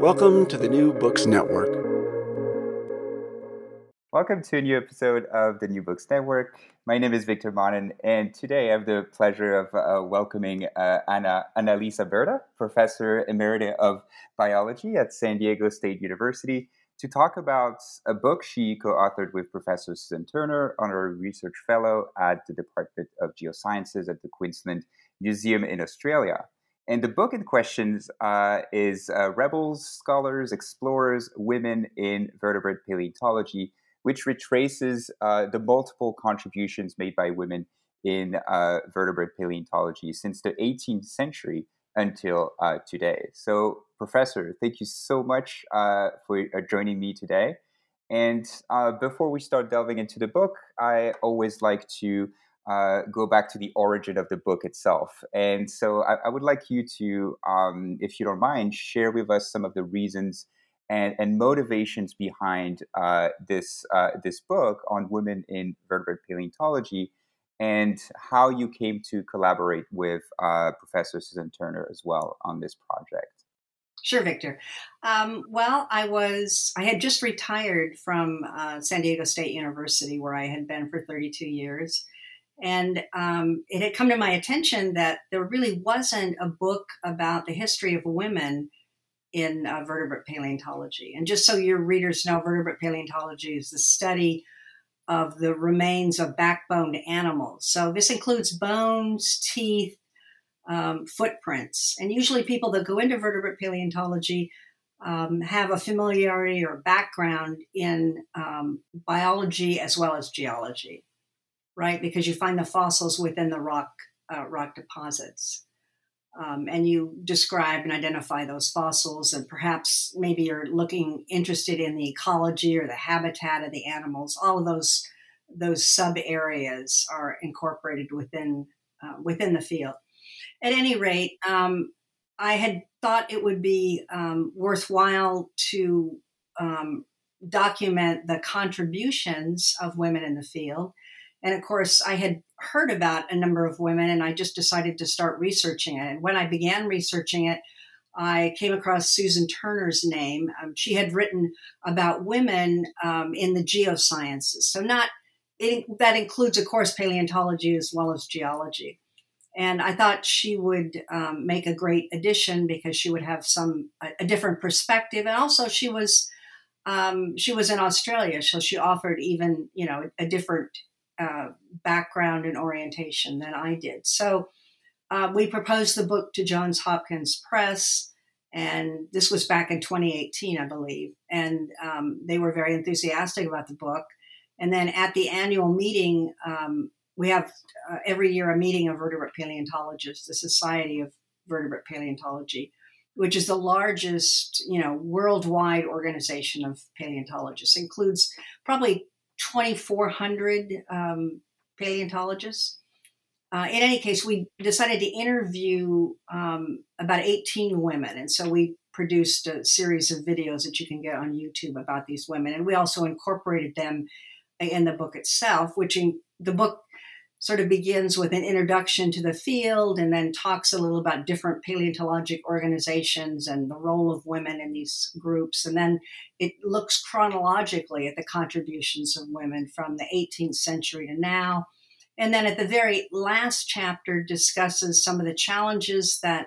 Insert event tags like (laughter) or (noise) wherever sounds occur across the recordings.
Welcome to the New Books Network. Welcome to a new episode of the New Books Network. My name is Victor Monnin, and today I have the pleasure of uh, welcoming uh, Anna Annalisa Berta, Professor Emerita of Biology at San Diego State University, to talk about a book she co-authored with Professor Susan Turner, honorary research fellow at the Department of Geosciences at the Queensland Museum in Australia. And the book in question uh, is uh, Rebels, Scholars, Explorers, Women in Vertebrate Paleontology, which retraces uh, the multiple contributions made by women in uh, vertebrate paleontology since the 18th century until uh, today. So, Professor, thank you so much uh, for joining me today. And before we start delving into the book, I always like to uh, go back to the origin of the book itself. And so I, I would like you to, um, if you don't mind, share with us some of the reasons and, and motivations behind uh, this uh, this book on women in vertebrate paleontology, and how you came to collaborate with uh, Professor Susan Turner as well on this project. Sure, Victor. Um, well, I was I had just retired from uh, San Diego State University, where I had been for 32 years and um, it had come to my attention that there really wasn't a book about the history of women in uh, vertebrate paleontology. And just so your readers know, vertebrate paleontology is the study of the remains of backboned animals. So this includes bones, teeth, um, footprints. And usually people that go into vertebrate paleontology um, have a familiarity or background in um, biology as well as geology right? Because you find the fossils within the rock uh, rock deposits. Um, and you describe and identify those fossils, and perhaps maybe you're looking interested in the ecology or the habitat of the animals. All of those those sub areas are incorporated within uh, within the field. At any rate, um, I had thought it would be um, worthwhile to um, document the contributions of women in the field and of course, I had heard about a number of women and I just decided to start researching it. And when I began researching it, I came across Susan Turner's name. Um, she had written about women um, in the geosciences. So, not it, that includes, of course, paleontology as well as geology. And I thought she would um, make a great addition because she would have some a, a different perspective, and also she was um, she was in Australia, so she offered even you know a different uh, background and orientation than I did. So uh, we proposed the book to Johns Hopkins Press, and this was back in 2018, I believe. And um, they were very enthusiastic about the book. And then at the annual meeting, um, we have uh, every year a meeting of vertebrate paleontologists, the Society of Vertebrate Paleontology, which is the largest, you know, worldwide organization of paleontologists. includes probably 2,400 um, paleontologists. Uh, in any case, we decided to interview um, about 18 women. And so we produced a series of videos that you can get on YouTube about these women. And we also incorporated them in the book itself, which in, the book sort of begins with an introduction to the field and then talks a little about different paleontologic organizations and the role of women in these groups. And then it looks chronologically at the contributions of women from the 18th century to now. And then at the very last chapter discusses some of the challenges that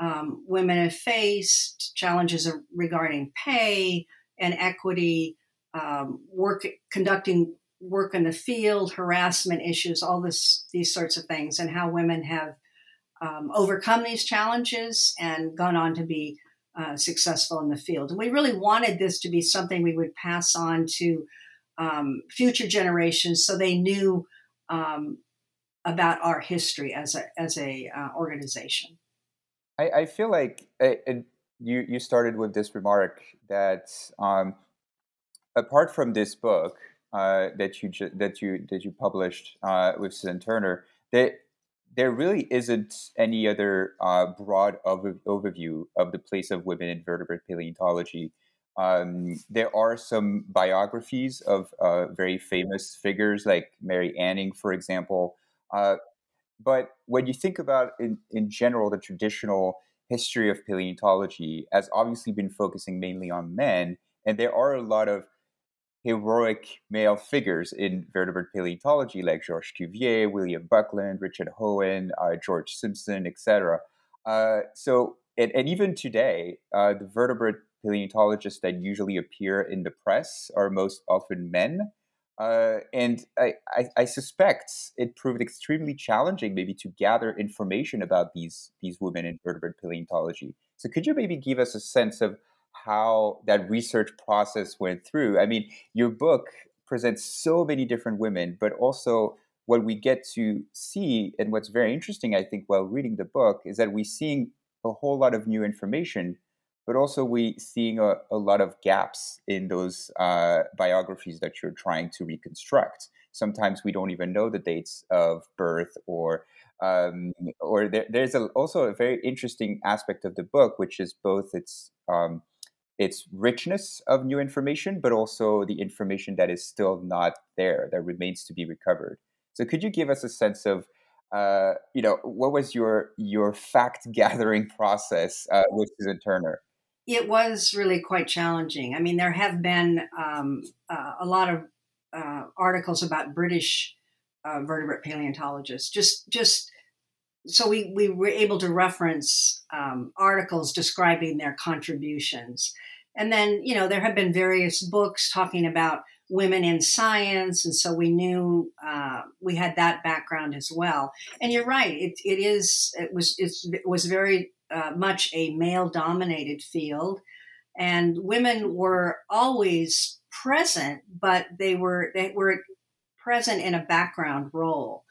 um, women have faced, challenges regarding pay and equity, um, work conducting work in the field, harassment issues, all this these sorts of things, and how women have um, overcome these challenges and gone on to be uh, successful in the field. And we really wanted this to be something we would pass on to um, future generations, so they knew um, about our history as a as a uh, organization. I, I, feel like uh, you you started with this remark that um, apart from this book, uh, that you ju- that you that you published uh, with Susan Turner, that there really isn't any other uh, broad over- overview of the place of women in vertebrate paleontology. Um, there are some biographies of uh, very famous figures like Mary Anning, for example. Uh, but when you think about, in, in general, the traditional history of paleontology has obviously been focusing mainly on men, and there are a lot of heroic male figures in vertebrate paleontology like Georges Cuvier, William Buckland, Richard Owen, uh, George Simpson, etc. Uh, so, and, and, even today, uh, the vertebrate paleontologists that usually appear in the press are most often men. Uh, and I, I, I, suspect it proved extremely challenging, maybe, to gather information about these these women in vertebrate paleontology. So, could you maybe give us a sense of how that research process went through. I mean, your book presents so many different women, but also what we get to see, and what's very interesting, I think, while reading the book, is that we're seeing a whole lot of new information, but also we seeing a, a lot of gaps in those uh, biographies that you're trying to reconstruct. Sometimes we don't even know the dates of birth, or um, or there, there's a, also a very interesting aspect of the book, which is both its um, its richness of new information, but also the information that is still not there that remains to be recovered. So, could you give us a sense of, uh, you know, what was your your fact (laughs) gathering process uh, with Susan Turner? It was really quite challenging. I mean, there have been um, uh, a lot of uh, articles about British uh, vertebrate paleontologists, just just so we, we were able to reference um, articles describing their contributions. And then, you know, there have been various books talking about women in science. And so we knew uh, we had that background as well. And you're right, it, it is, it was, it was very uh, much a male dominated field. And women were always present, but they were, they were present in a background role.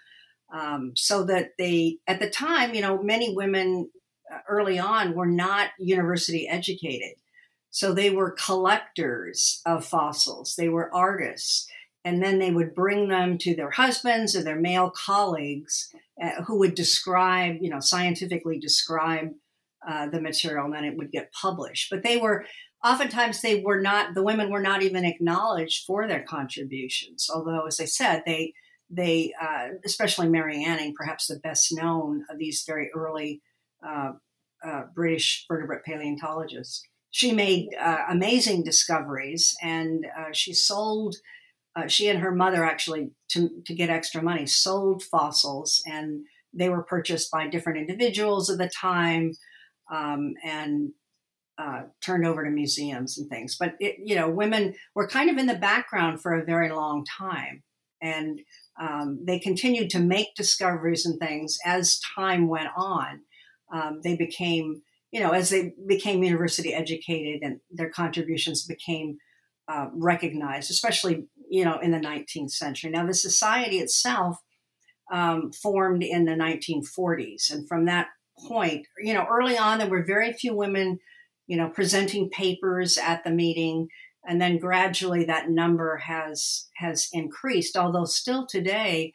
Um, so that they, at the time, you know, many women uh, early on were not university educated. So they were collectors of fossils, they were artists. And then they would bring them to their husbands or their male colleagues uh, who would describe, you know, scientifically describe uh, the material and then it would get published. But they were, oftentimes, they were not, the women were not even acknowledged for their contributions. Although, as I said, they, they, uh, especially Mary Anning, perhaps the best known of these very early uh, uh, British vertebrate paleontologists. She made uh, amazing discoveries, and uh, she sold. Uh, she and her mother actually, to to get extra money, sold fossils, and they were purchased by different individuals at the time, um, and turned over to museums and things. But it, you know, women were kind of in the background for a very long time, and um, they continued to make discoveries and things as time went on. Um, they became, you know, as they became university educated and their contributions became uh, recognized, especially, you know, in the 19th century. Now, the society itself um, formed in the 1940s. And from that point, you know, early on, there were very few women, you know, presenting papers at the meeting and then gradually that number has has increased. Although still today,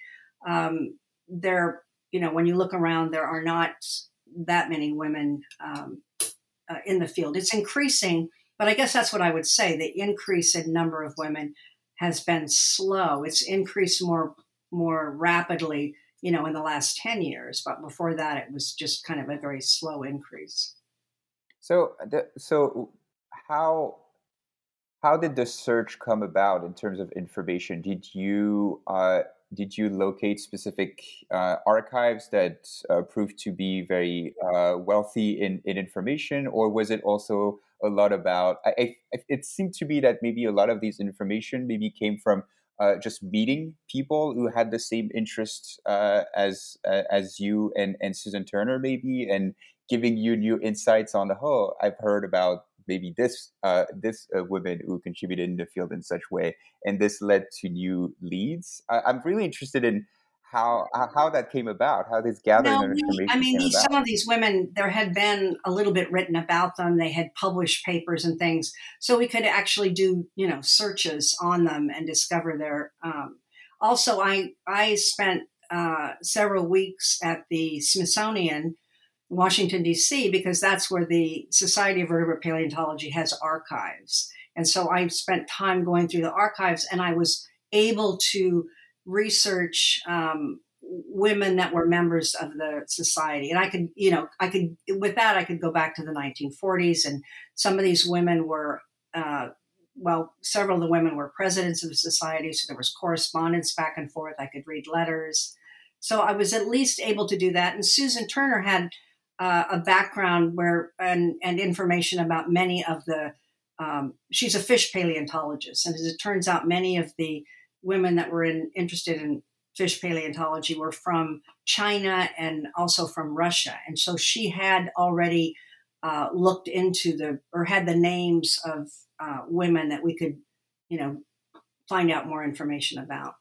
um, there you know when you look around, there are not that many women um, uh, in the field. It's increasing, but I guess that's what I would say. The increase in number of women has been slow. It's increased more more rapidly, you know, in the last ten years. But before that, it was just kind of a very slow increase. So, the, so how how did the search come about in terms of information? Did you uh, did you locate specific uh, archives that uh, proved to be very uh, wealthy in, in information, or was it also a lot about? I, I, it seemed to be that maybe a lot of these information maybe came from uh, just meeting people who had the same interests uh, as as you and, and Susan Turner, maybe, and giving you new insights on the whole. I've heard about maybe this uh, this uh, women who contributed in the field in such way, and this led to new leads. I, am really interested in how how that came about, how this gathering no, information. I mean, these, some of these women, there had been a little bit written about them. They had published papers and things, so we could actually do you know searches on them and discover their. Um, also, I I spent uh, several weeks at the Smithsonian Washington, D.C., because that's where the Society of Vertebrate Paleontology has archives. And so I spent time going through the archives and I was able to research um, women that were members of the society. And I could, you know, I could, with that, I could go back to the 1940s. And some of these women were, uh, well, several of the women were presidents of the society. So there was correspondence back and forth. I could read letters. So I was at least able to do that. And Susan Turner had uh, a background where and, and information about many of the um, she's a fish paleontologist. And as it turns out many of the women that were in, interested in fish paleontology were from china and also from russia. And so she had already uh, looked into the or had the names of uh, women that we could you know find out more information about.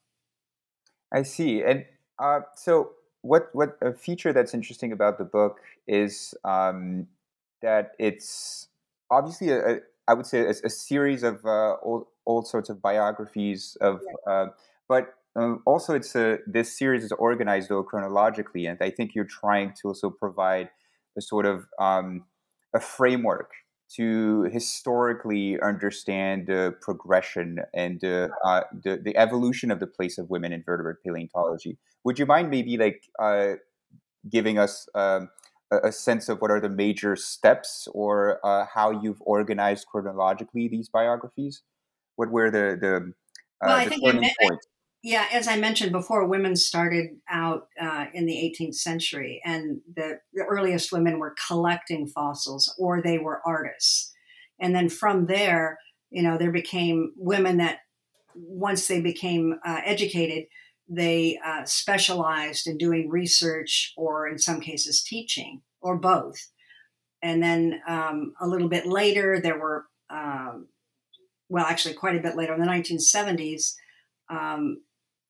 I see. And uh, so what what a feature that's interesting about the book is um, that it's obviously a, a I would say a, a series of uh, all, all sorts of biographies of, uh, but um, also it's a this series is organized though chronologically, and I think you're trying to also provide a sort of um, a framework to historically understand the progression and uh, uh, the, the evolution of the place of women in vertebrate paleontology. Would you mind maybe like uh, giving us um, a, a, sense of what are the major steps or uh, how you've organized chronologically these biographies? What were the the, uh, well, the turning points? Yeah, as I mentioned before, women started out uh, in the 18th century, and the, the, earliest women were collecting fossils or they were artists. And then from there, you know, there became women that once they became uh, educated, they uh, specialized in doing research or, in some cases, teaching or both. And then um, a little bit later, there were, um, well, actually, quite a bit later in the 1970s. Um,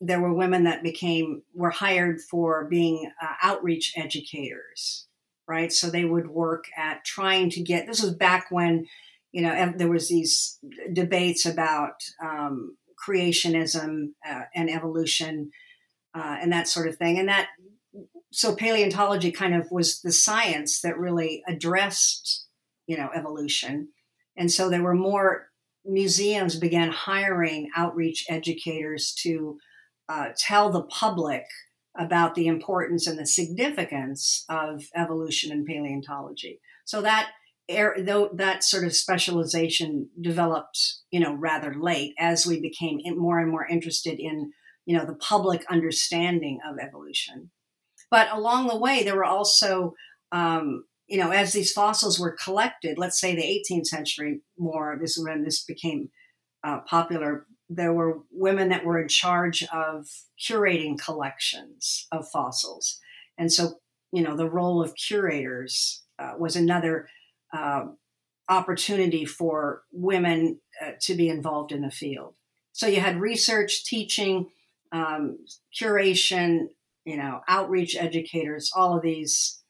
there were women that became were hired for being uh, outreach educators right? So they would work at trying to get this was back when you know there was these debates about um, creationism uh, and evolution uh, and that sort of thing. And that so paleontology kind of was the science that really addressed you know evolution. And so there were more museums began hiring outreach educators to uh, tell the public about the importance and the significance of evolution and paleontology. So that though that sort of specialization developed, you know, rather late as we became more and more interested in, you know, the public understanding of evolution. But along the way, there were also, um, you know, as these fossils were collected, let's say the 18th century more, this is when this became uh, popular there were women that were in charge of curating collections of fossils. And so, you know, the role of curators uh, was another uh, opportunity for women uh, to be involved in the field. So you had research, teaching, um, curation, you know, outreach educators, all of these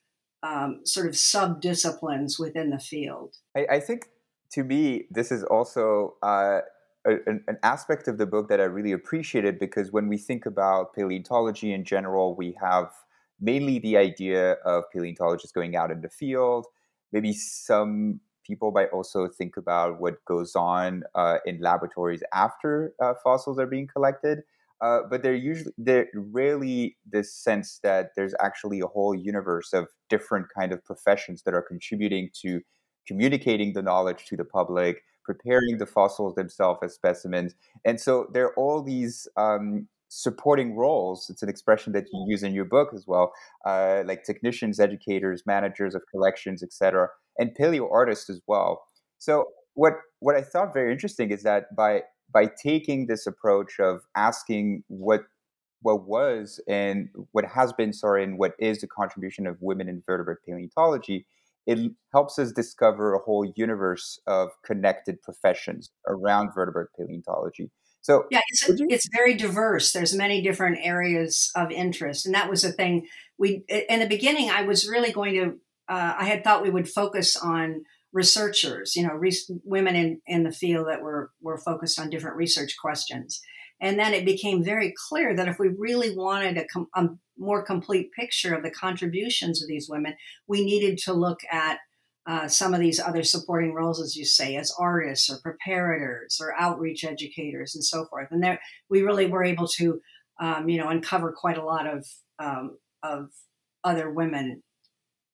um, sort of sub disciplines within the field. I, I, think to me, this is also uh, an aspect of the book that I really appreciated because when we think about paleontology in general, we have mainly the idea of paleontologists going out in the field, maybe some people might also think about what goes on uh, in laboratories after uh, fossils are being collected. Uh, but they're usually they're rarely this sense that there's actually a whole universe of different kind of professions that are contributing to communicating the knowledge to the public, preparing the fossils themselves as specimens, and so there are all these um, supporting roles. It's an expression that you use in your book as well, uh, like technicians, educators, managers of collections, etc and paleo artists as well. So what what I thought very interesting is that by by taking this approach of asking what what was and what has been sorry and what is the contribution of women in vertebrate paleontology it helps us discover a whole universe of connected professions around vertebrate paleontology. So yeah it's, you- it's very diverse. There's many different areas of interest and that was the thing. We in the beginning i was really going to uh, I had thought we would focus on researchers, you know, re- women in, in the field that were, were focused on different research questions. And then it became very clear that if we really wanted a, com- a more complete picture of the contributions of these women, we needed to look at uh, some of these other supporting roles, as you say, as artists or preparators or outreach educators and so forth. And there, we really were able to, um, you know, uncover quite a lot of um, of other women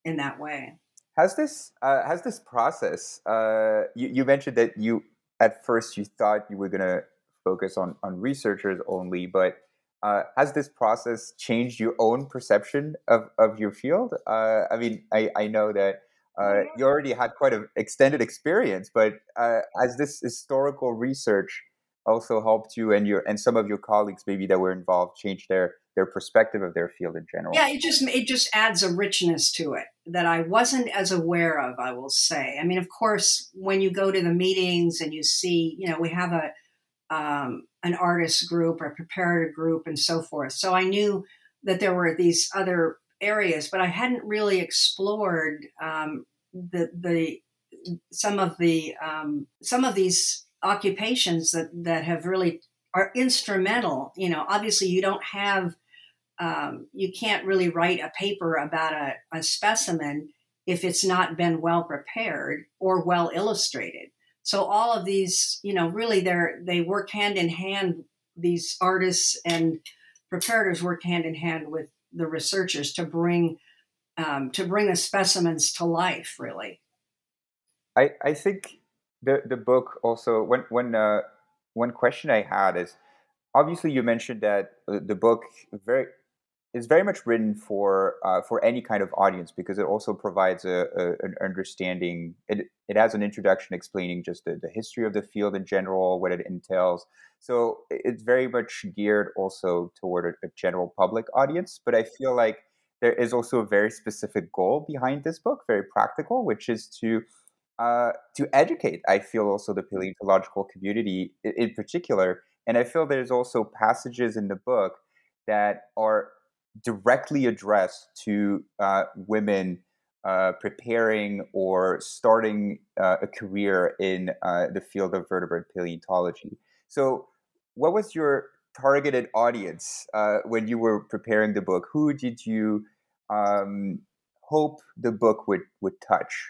in that way. Has this uh, has this process? Uh, you, you mentioned that you at first you thought you were going to focus on on researchers only, but uh, has this process changed your own perception of, of your field? Uh, I mean, I, I know that uh, you already had quite an extended experience, but uh, has this historical research also helped you and your and some of your colleagues maybe that were involved change their their perspective of their field in general. Yeah, it just it just adds a richness to it that I wasn't as aware of. I will say. I mean, of course, when you go to the meetings and you see, you know, we have a um, an artist group or preparator group and so forth. So I knew that there were these other areas, but I hadn't really explored um, the the some of the um, some of these occupations that that have really are instrumental. You know, obviously you don't have um, you can't really write a paper about a, a specimen if it's not been well prepared or well illustrated. So all of these, you know, really they're they work hand in hand. These artists and preparators work hand in hand with the researchers to bring um, to bring the specimens to life. Really, I I think the the book also when when uh, one question I had is obviously you mentioned that the book very is very much written for uh, for any kind of audience because it also provides a, a, an understanding. It it has an introduction explaining just the, the history of the field in general, what it entails. So it's very much geared also toward a, a general public audience. But I feel like there is also a very specific goal behind this book, very practical, which is to uh, to educate. I feel also the paleontological community in, in particular, and I feel there's also passages in the book that are directly addressed to uh, women uh, preparing or starting uh, a career in uh, the field of vertebrate paleontology. So, what was your targeted audience uh, when you were preparing the book? Who did you um, hope the book would would touch?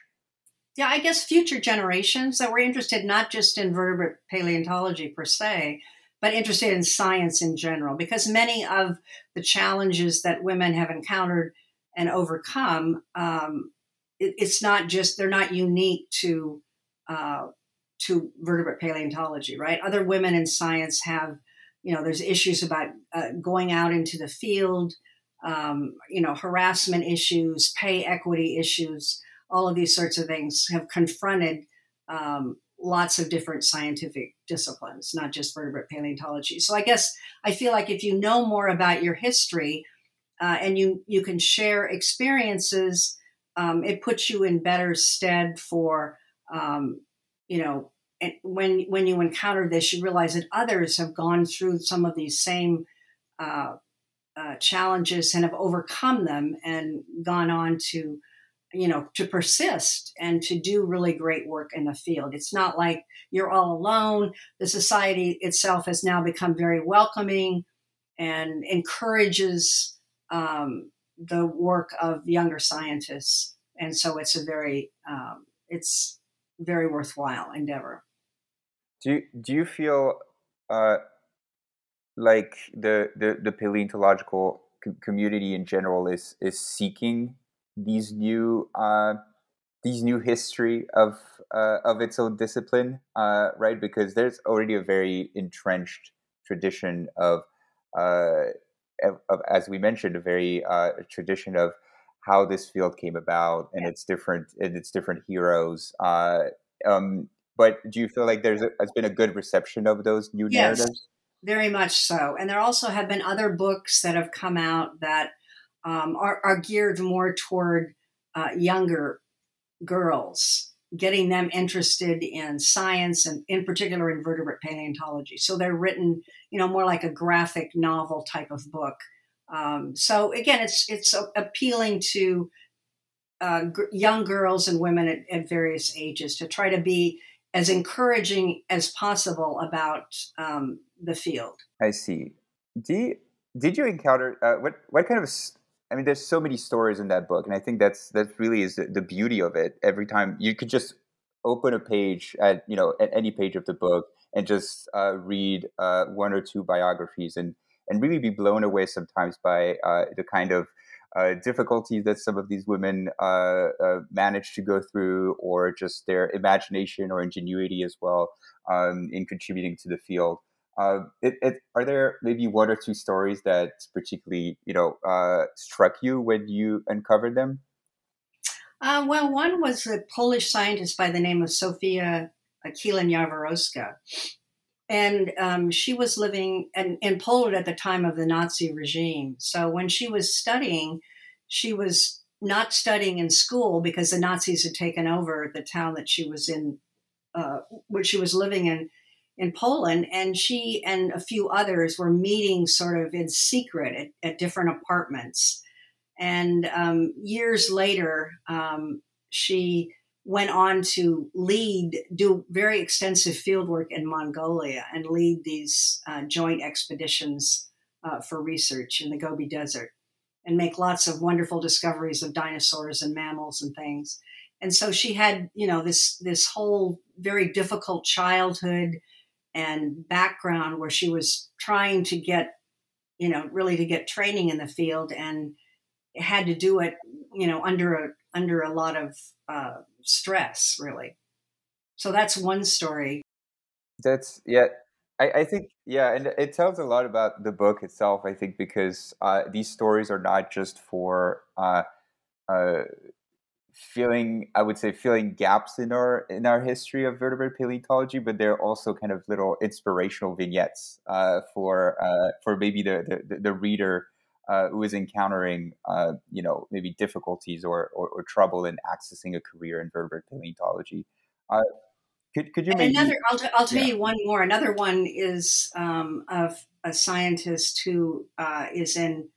Yeah, I guess future generations that were interested not just in vertebrate paleontology per se, but interested in science in general, because many of the challenges that women have encountered and overcome, um, it, it's not just they're not unique to uh, to vertebrate paleontology, right? Other women in science have, you know, there's issues about uh, going out into the field, um, you know, harassment issues, pay equity issues, all of these sorts of things have confronted um, lots of different scientific disciplines, not just vertebrate paleontology. So I guess I feel like if you know more about your history uh, and you you can share experiences, um, it puts you in better stead for um, you know when when you encounter this, you realize that others have gone through some of these same uh, uh, challenges and have overcome them and gone on to you know to persist and to do really great work in the field. It's not like you're all alone. The society itself has now become very welcoming and encourages um, the work of younger scientists. And so it's a very um, it's very worthwhile endeavor. Do you, do you feel uh, like the, the, the paleontological community in general is is seeking these new uh, these new history of uh, of its own discipline, uh, right? Because there's already a very entrenched tradition of, uh, of, as we mentioned, a very uh, tradition of how this field came about and its different and its different heroes. Uh, um, but do you feel like there's a, has been a good reception of those new yes. narratives? Very much so. And there also have been other books that have come out that um, are, are, geared more toward uh, younger girls, getting them interested in science and, in particular, invertebrate paleontology. So they're written, you know, more like a graphic novel type of book. Um, so again, it's it's appealing to uh, g- young girls and women at, at various ages to try to be as encouraging as possible about um, the field. I see. Do you, did you encounter uh, what what kind of I mean, there's so many stories in that book, and I think that's that really is the, the beauty of it. Every time you could just open a page at you know at any page of the book and just uh, read uh, one or two biographies and and really be blown away sometimes by uh, the kind of uh, difficulties that some of these women uh, uh, manage to go through, or just their imagination or ingenuity as well um, in contributing to the field. Uh, it, it, are there maybe one or two stories that particularly you know uh, struck you when you uncovered them? Uh, well, one was a Polish scientist by the name of Zofia Kielan-Jaworowska, and um, she was living in, in Poland at the time of the Nazi regime. So when she was studying, she was not studying in school because the Nazis had taken over the town that she was in, uh, where she was living in, in Poland. And she and a few others were meeting sort of in secret at, at different apartments. And um, years later, um, she went on to lead, do very extensive field work in Mongolia and lead these uh, joint expeditions uh, for research in the Gobi Desert and make lots of wonderful discoveries of dinosaurs and mammals and things. And so she had, you know, this this whole very difficult childhood and background where she was trying to get, you know, really to get training in the field and had to do it, you know, under a under a lot of uh, stress, really. So that's one story. That's yeah. I, I think yeah, and it tells a lot about the book itself. I think because uh, these stories are not just for uh, filling, I would say, filling gaps in our in our history of vertebrate paleontology, but they're also kind of little inspirational vignettes uh, for uh, for maybe the the, the reader uh, who is encountering, uh, you know, maybe difficulties or, or, or, trouble in accessing a career in vertebrate paleontology. Uh, could, could you maybe, another? I'll, t- I'll tell yeah. you one more. Another one is um, of a scientist who uh, is in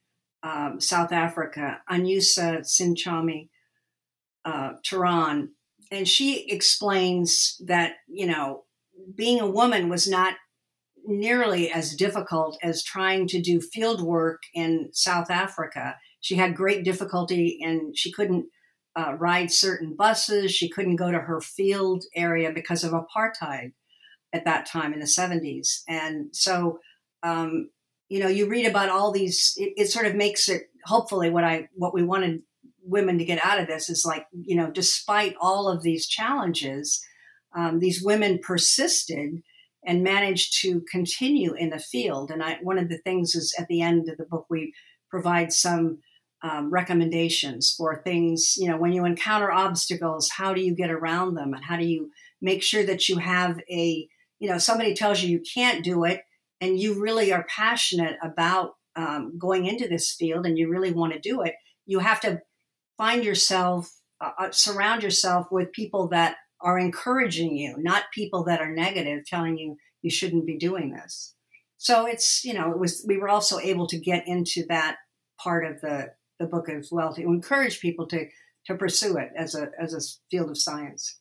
um, South Africa, Anusuya Chinsamy uh, Turan, and she explains that you know being a woman was not nearly as difficult as trying to do field work in South Africa. She had great difficulty and she couldn't uh, ride certain buses. She couldn't go to her field area because of apartheid at that time in the 70s. And so, um, you know, you read about all these, it, it sort of makes it hopefully what I, what we wanted women to get out of this is like, you know, despite all of these challenges, um, these women persisted and managed to continue in the field. And I, one of the things is at the end of the book, we provide some um, recommendations for things, you know, when you encounter obstacles, how do you get around them? And how do you make sure that you have a, you know, somebody tells you you can't do it and you really are passionate about um, going into this field and you really want to do it, you have to find yourself, uh, uh surround yourself with people that are encouraging you, not people that are negative telling you you shouldn't be doing this. So it's, you know, it was, we were also able to get into that part of the, the book as well to encourage people to, to pursue it as a, as a field of science.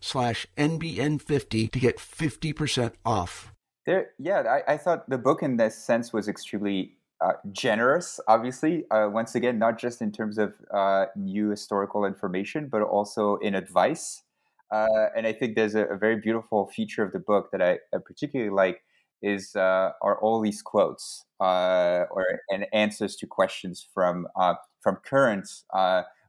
slash NBN50 to get 50% off. There, yeah, I, I thought the book in this sense was extremely uh, generous, obviously. Uh, once again, not just in terms of uh, new historical information, but also in advice. Uh, and I think there's a, a, very beautiful feature of the book that I, I particularly like is uh, are all these quotes uh, or and answers to questions from from current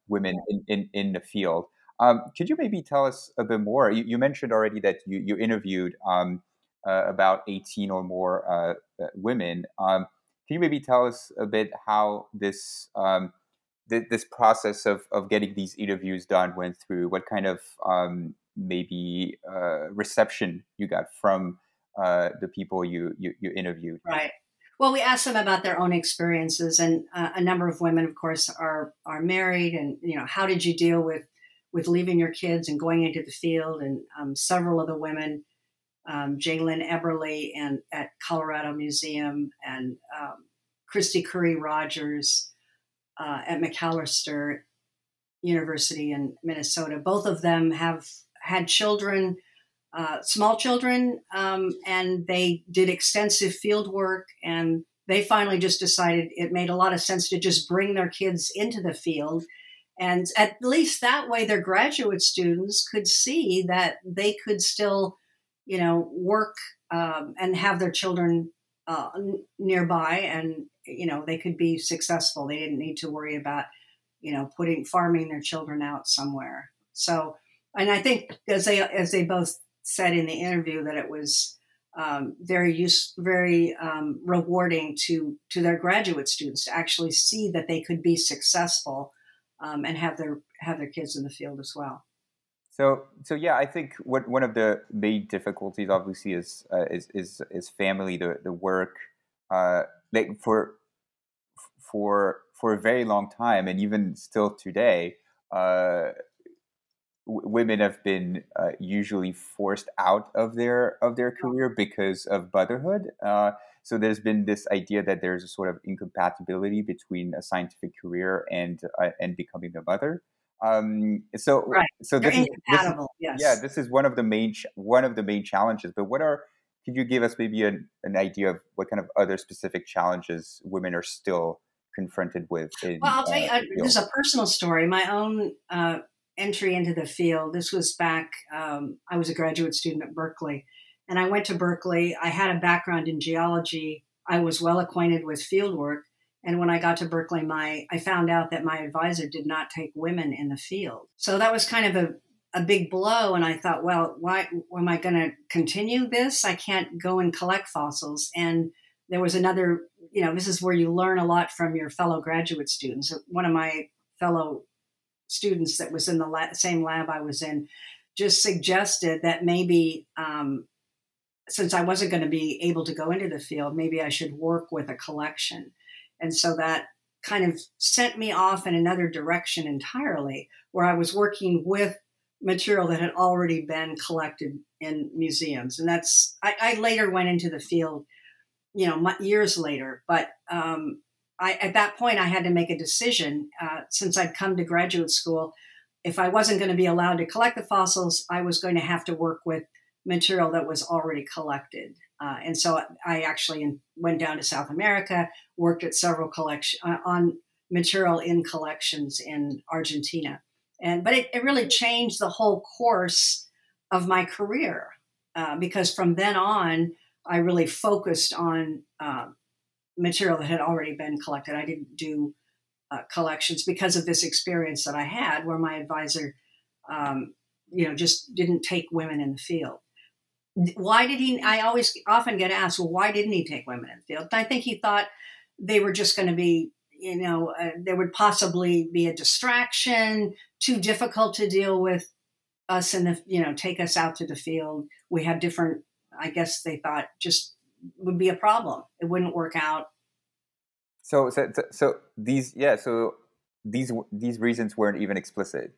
women in, in, in the field. Um, could you maybe tell us a bit more? You, you mentioned already that you, you interviewed um, uh, about 18 or more uh, uh, women. Um, can you maybe tell us a bit how this um, th- this process of, of getting these interviews done went through? What kind of um, maybe uh, reception you got from uh, the people you, you, you interviewed? Right. Well, we asked them about their own experiences, and uh, a number of women, of course, are are married. And you know, how did you deal with with leaving your kids and going into the field. And um, several of the women, um, Jaelyn Eberle and at Colorado Museum, and um, Kristi Curry Rogers uh, at Macalester University in Minnesota. Both of them have had children, uh, small children, um, and they did extensive field work. And they finally just decided it made a lot of sense to just bring their kids into the field and at least that way, their graduate students could see that they could still, you know, work um, and have their children uh, nearby, and you know, they could be successful. They didn't need to worry about, you know, putting farming their children out somewhere. So, and I think as they as they both said in the interview that it was um, very use very um, rewarding to to their graduate students to actually see that they could be successful um, and have their have their kids in the field as well. So, so yeah, I think what one of the main difficulties, obviously, is uh, is, is is family, the the work, uh, like for for for a very long time, and even still today, uh, w- women have been uh, usually forced out of their of their career because of motherhood. So there's been this idea that there's a sort of incompatibility between a scientific career and uh, and becoming a mother. Um, so right. so this is, this is, yes. yeah, this is one of the main one of the main challenges. But what are could you give us maybe an, an idea of what kind of other specific challenges women are still confronted with? In, well, I'll tell you, uh, this is a personal story. My own uh, entry into the field. This was back. Um, I was a graduate student at Berkeley, and I went to Berkeley. I had a background in geology. I was well acquainted with field work. And when I got to Berkeley, my I found out that my advisor did not take women in the field. So that was kind of a, a big blow. And I thought, well, why am I going to continue this? I can't go and collect fossils. And there was another, you know, this is where you learn a lot from your fellow graduate students. One of my fellow students that was in the la- same lab I was in just suggested that maybe um, since I wasn't going to be able to go into the field, maybe I should work with a collection. And so that kind of sent me off in another direction entirely, where I was working with material that had already been collected in museums. And that's, I, I later went into the field, you know, years later. But um, I, at that point, I had to make a decision uh, since I'd come to graduate school. If I wasn't going to be allowed to collect the fossils, I was going to have to work with material that was already collected. Uh, and so I actually went down to South America, worked at several collection uh, on material in collections in Argentina. And but it, it really changed the whole course of my career. uh, because from then on, I really focused on uh, material that had already been collected. I didn't do uh, collections because of this experience that I had, where my advisor, um, you know, just didn't take women in the field. Why did he? I always often get asked, well, why didn't he take women in the field? And I think he thought they were just going to be, you know, uh, there would possibly be a distraction, too difficult to deal with us in the, you know, take us out to the field. We have different, I guess they thought just would be a problem. It wouldn't work out. So, so, so these, yeah, so these these reasons weren't even explicit.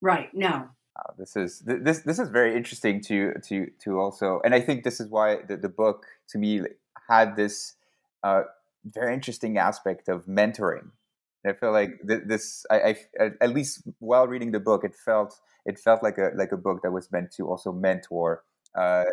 Right. No. Uh, this is this this is very interesting to to to also, and I think this is why the, the book to me had this uh, very interesting aspect of mentoring. And I feel like this, I, I, at least while reading the book, it felt it felt like a like a book that was meant to also mentor uh,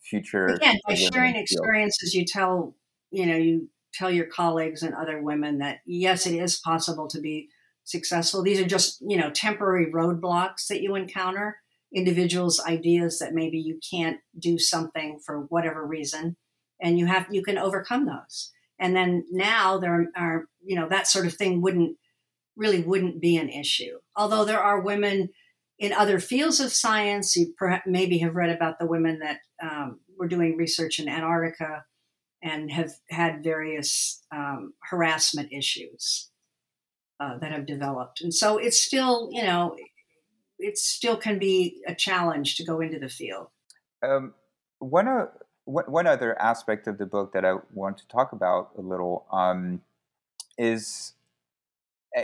future. Again, by sharing experiences, you tell you know you tell your colleagues and other women that yes, it is possible to be successful. These are just you know temporary roadblocks that you encounter. Individuals' ideas that maybe you can't do something for whatever reason, and you have you can overcome those. And then now there are you know that sort of thing wouldn't really wouldn't be an issue. Although there are women in other fields of science, you perhaps maybe have read about the women that um, were doing research in Antarctica and have had various um, harassment issues uh, that have developed. And so it's still, you know, it still can be a challenge to go into the field. Um, one, uh, one other aspect of the book that I want to talk about a little um, is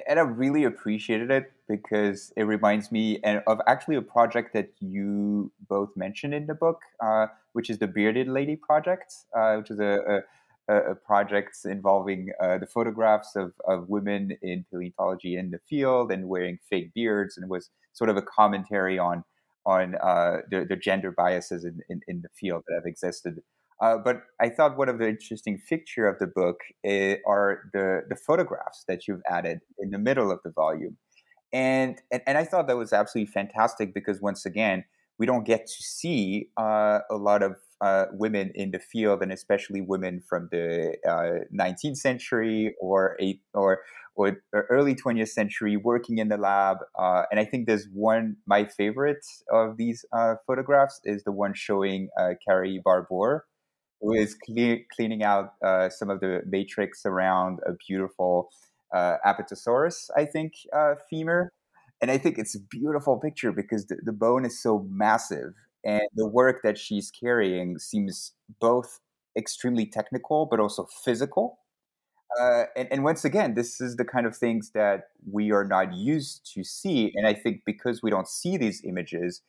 and I really appreciated it because it reminds me of actually a project that you both mentioned in the book, uh, which is the Bearded Lady Project, uh, which is a, a, a project involving uh, the photographs of, of women in paleontology in the field and wearing fake beards, and it was sort of a commentary on on uh, the, the gender biases in, in, in the field that have existed. Uh, but I thought one of the interesting feature of the book is, eh, are the the photographs that you've added in the middle of the volume, and and, and I thought that was absolutely fantastic because once again we don't get to see uh, a lot of uh, women in the field, and especially women from the 19th uh, century or eight or or early 20th century working in the lab. Uh, and I think there's one my favorite of these uh, photographs is the one showing Carrie Barbour who is cleaning out uh, some of the matrix around a beautiful uh, Apatosaurus, I think, uh, femur. And I think it's a beautiful picture because the, the bone is so massive. And the work that she's carrying seems both extremely technical, but also physical. Uh, and, and, once again, this is the kind of things that we are not used to see. And I think because we don't see these images,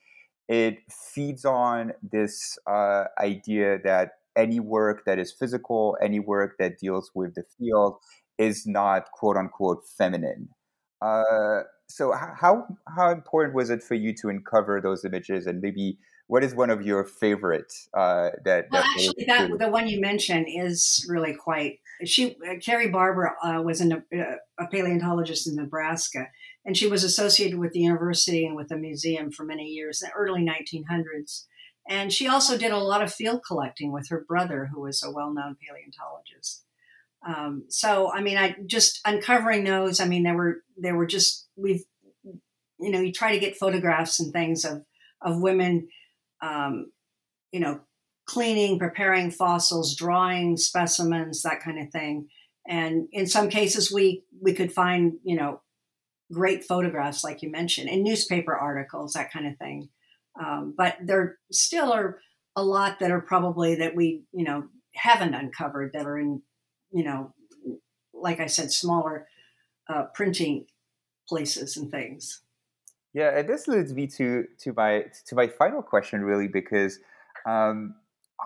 it feeds on this uh, idea that any work that is physical, any work that deals with the field is not quote unquote feminine. Uh, so how how important was it for you to uncover those images and maybe what is one of your favorites uh, that, well, that actually that the one you mentioned is really quite she uh, Carrie Barbour uh, was an, uh, a paleontologist in Nebraska and she was associated with the university and with the museum for many years in the early 1900s and she also did a lot of field collecting with her brother, who was a well known paleontologist. Um, so, I mean, I just uncovering those. I mean, there were there were just we've you know you try to get photographs and things of of women, um, you know, cleaning, preparing fossils, drawing specimens, that kind of thing. And in some cases, we we could find you know great photographs, like you mentioned, in newspaper articles, that kind of thing. Um, but there still are a lot that are probably that we, you know, haven't uncovered that are in, you know, like I said, smaller uh, printing places and things. Yeah, and this leads me to to my to my final question, really, because um,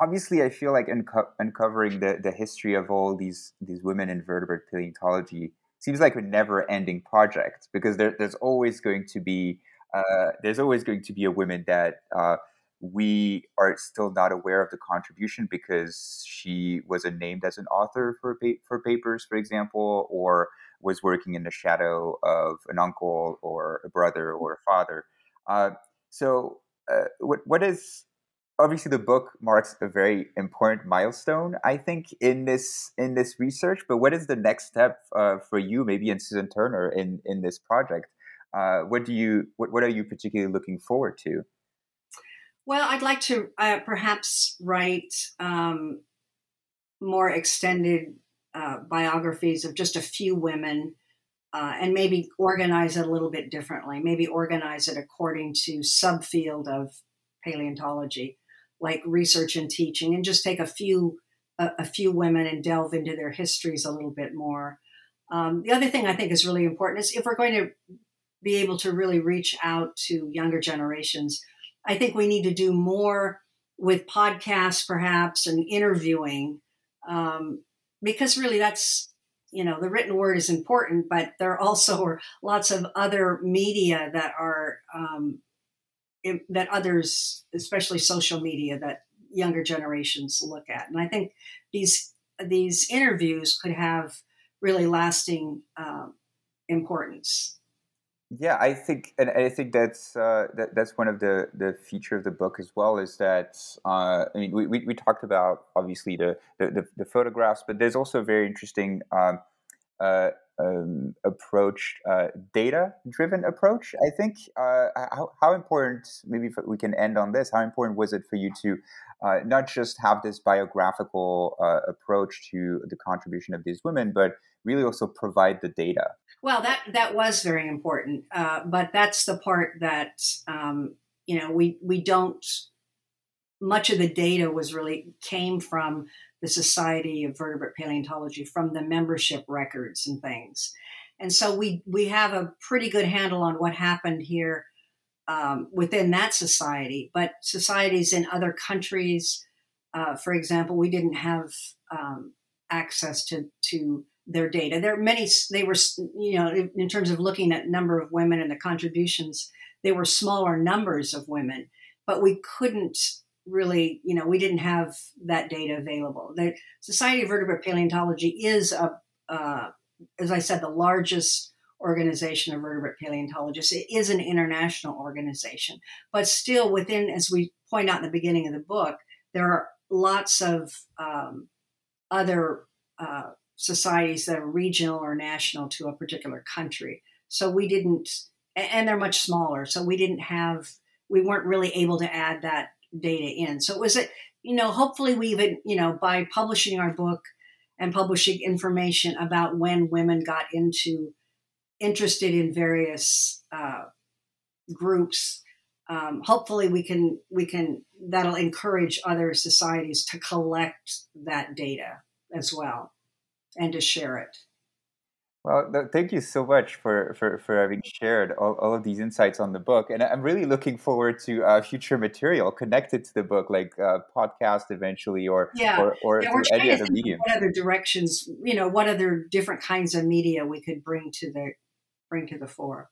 obviously I feel like unco- uncovering the, the history of all these these women in vertebrate paleontology seems like a never ending project because there, there's always going to be uh, there's always going to be a woman that uh, we are still not aware of the contribution because she wasn't named as an author for for papers, for example, or was working in the shadow of an uncle or a brother or a father. Uh, so, uh, what what is obviously the book marks a very important milestone i think in this in this research but what is the next step uh, for you maybe and susan turner in in this project uh, what do you what, what are you particularly looking forward to well i'd like to uh, perhaps write um, more extended uh, biographies of just a few women uh, and maybe organize it a little bit differently maybe organize it according to subfield of paleontology like research and teaching and just take a few a, a few women and delve into their histories a little bit more. Um, the other thing I think is really important is if we're going to be able to really reach out to younger generations, I think we need to do more with podcasts, perhaps, and interviewing, um, because really that's you know the written word is important, but there are also are lots of other media that are um, that others, especially social media, that younger generations look at. And I think these these interviews could have really lasting um, importance. Yeah, I think, and I think that's uh, that, that's one of the the feature of the book as well is that uh, I mean we, we, we, talked about obviously the, the, the photographs, but there's also a very interesting um, uh, um, approach, uh, data driven approach. I think uh, how, how important, maybe we can end on this, how important was it for you to uh, not just have this biographical approach to the contribution of these women, but really also provide the data? Well, that, that was very important. Uh, but that's the part that, um, you know, we, we don't, much of the data was really came from the Society of Vertebrate Paleontology from the membership records and things. And so we we have a pretty good handle on what happened here um, within that society. But societies in other countries, uh, for example, we didn't have um, access to to their data. There are many. They were you know in terms of looking at number of women and the contributions, they were smaller numbers of women, but we couldn't really, you know, we didn't have that data available. The Society of Vertebrate Paleontology is a, uh, as I said, the largest organization of vertebrate paleontologists. It is an international organization, but still within, as we point out in the beginning of the book, there are lots of um, other uh, societies that are regional or national to a particular country. So we didn't, and they're much smaller. So we didn't have, we weren't really able to add that data in. So it was a, you know, hopefully we even, you know, by publishing our book and publishing information about when women got into interested in various uh, groups, um, hopefully we can we can that'll encourage other societies to collect that data as well and to share it. Well, thank you so much for, for, for having shared all, all of these insights on the book. And I'm really looking forward to uh, future material connected to the book, like uh, podcast eventually or, yeah. or, or yeah, any other medium. What other directions, you know, what other different kinds of media we could bring to the bring to the fore.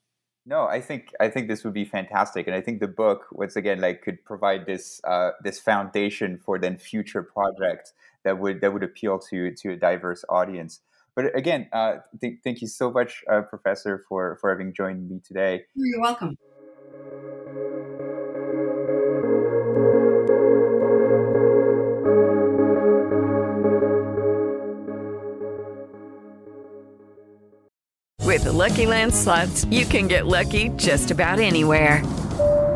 No, I think I think this would be fantastic, and I think the book, once again, like could provide this uh, this foundation for then future projects that would that would appeal to to a diverse audience. But again, uh, th- thank you so much, uh, Professor, for, for having joined me today. You're welcome. With the Lucky Land slots, you can get lucky just about anywhere.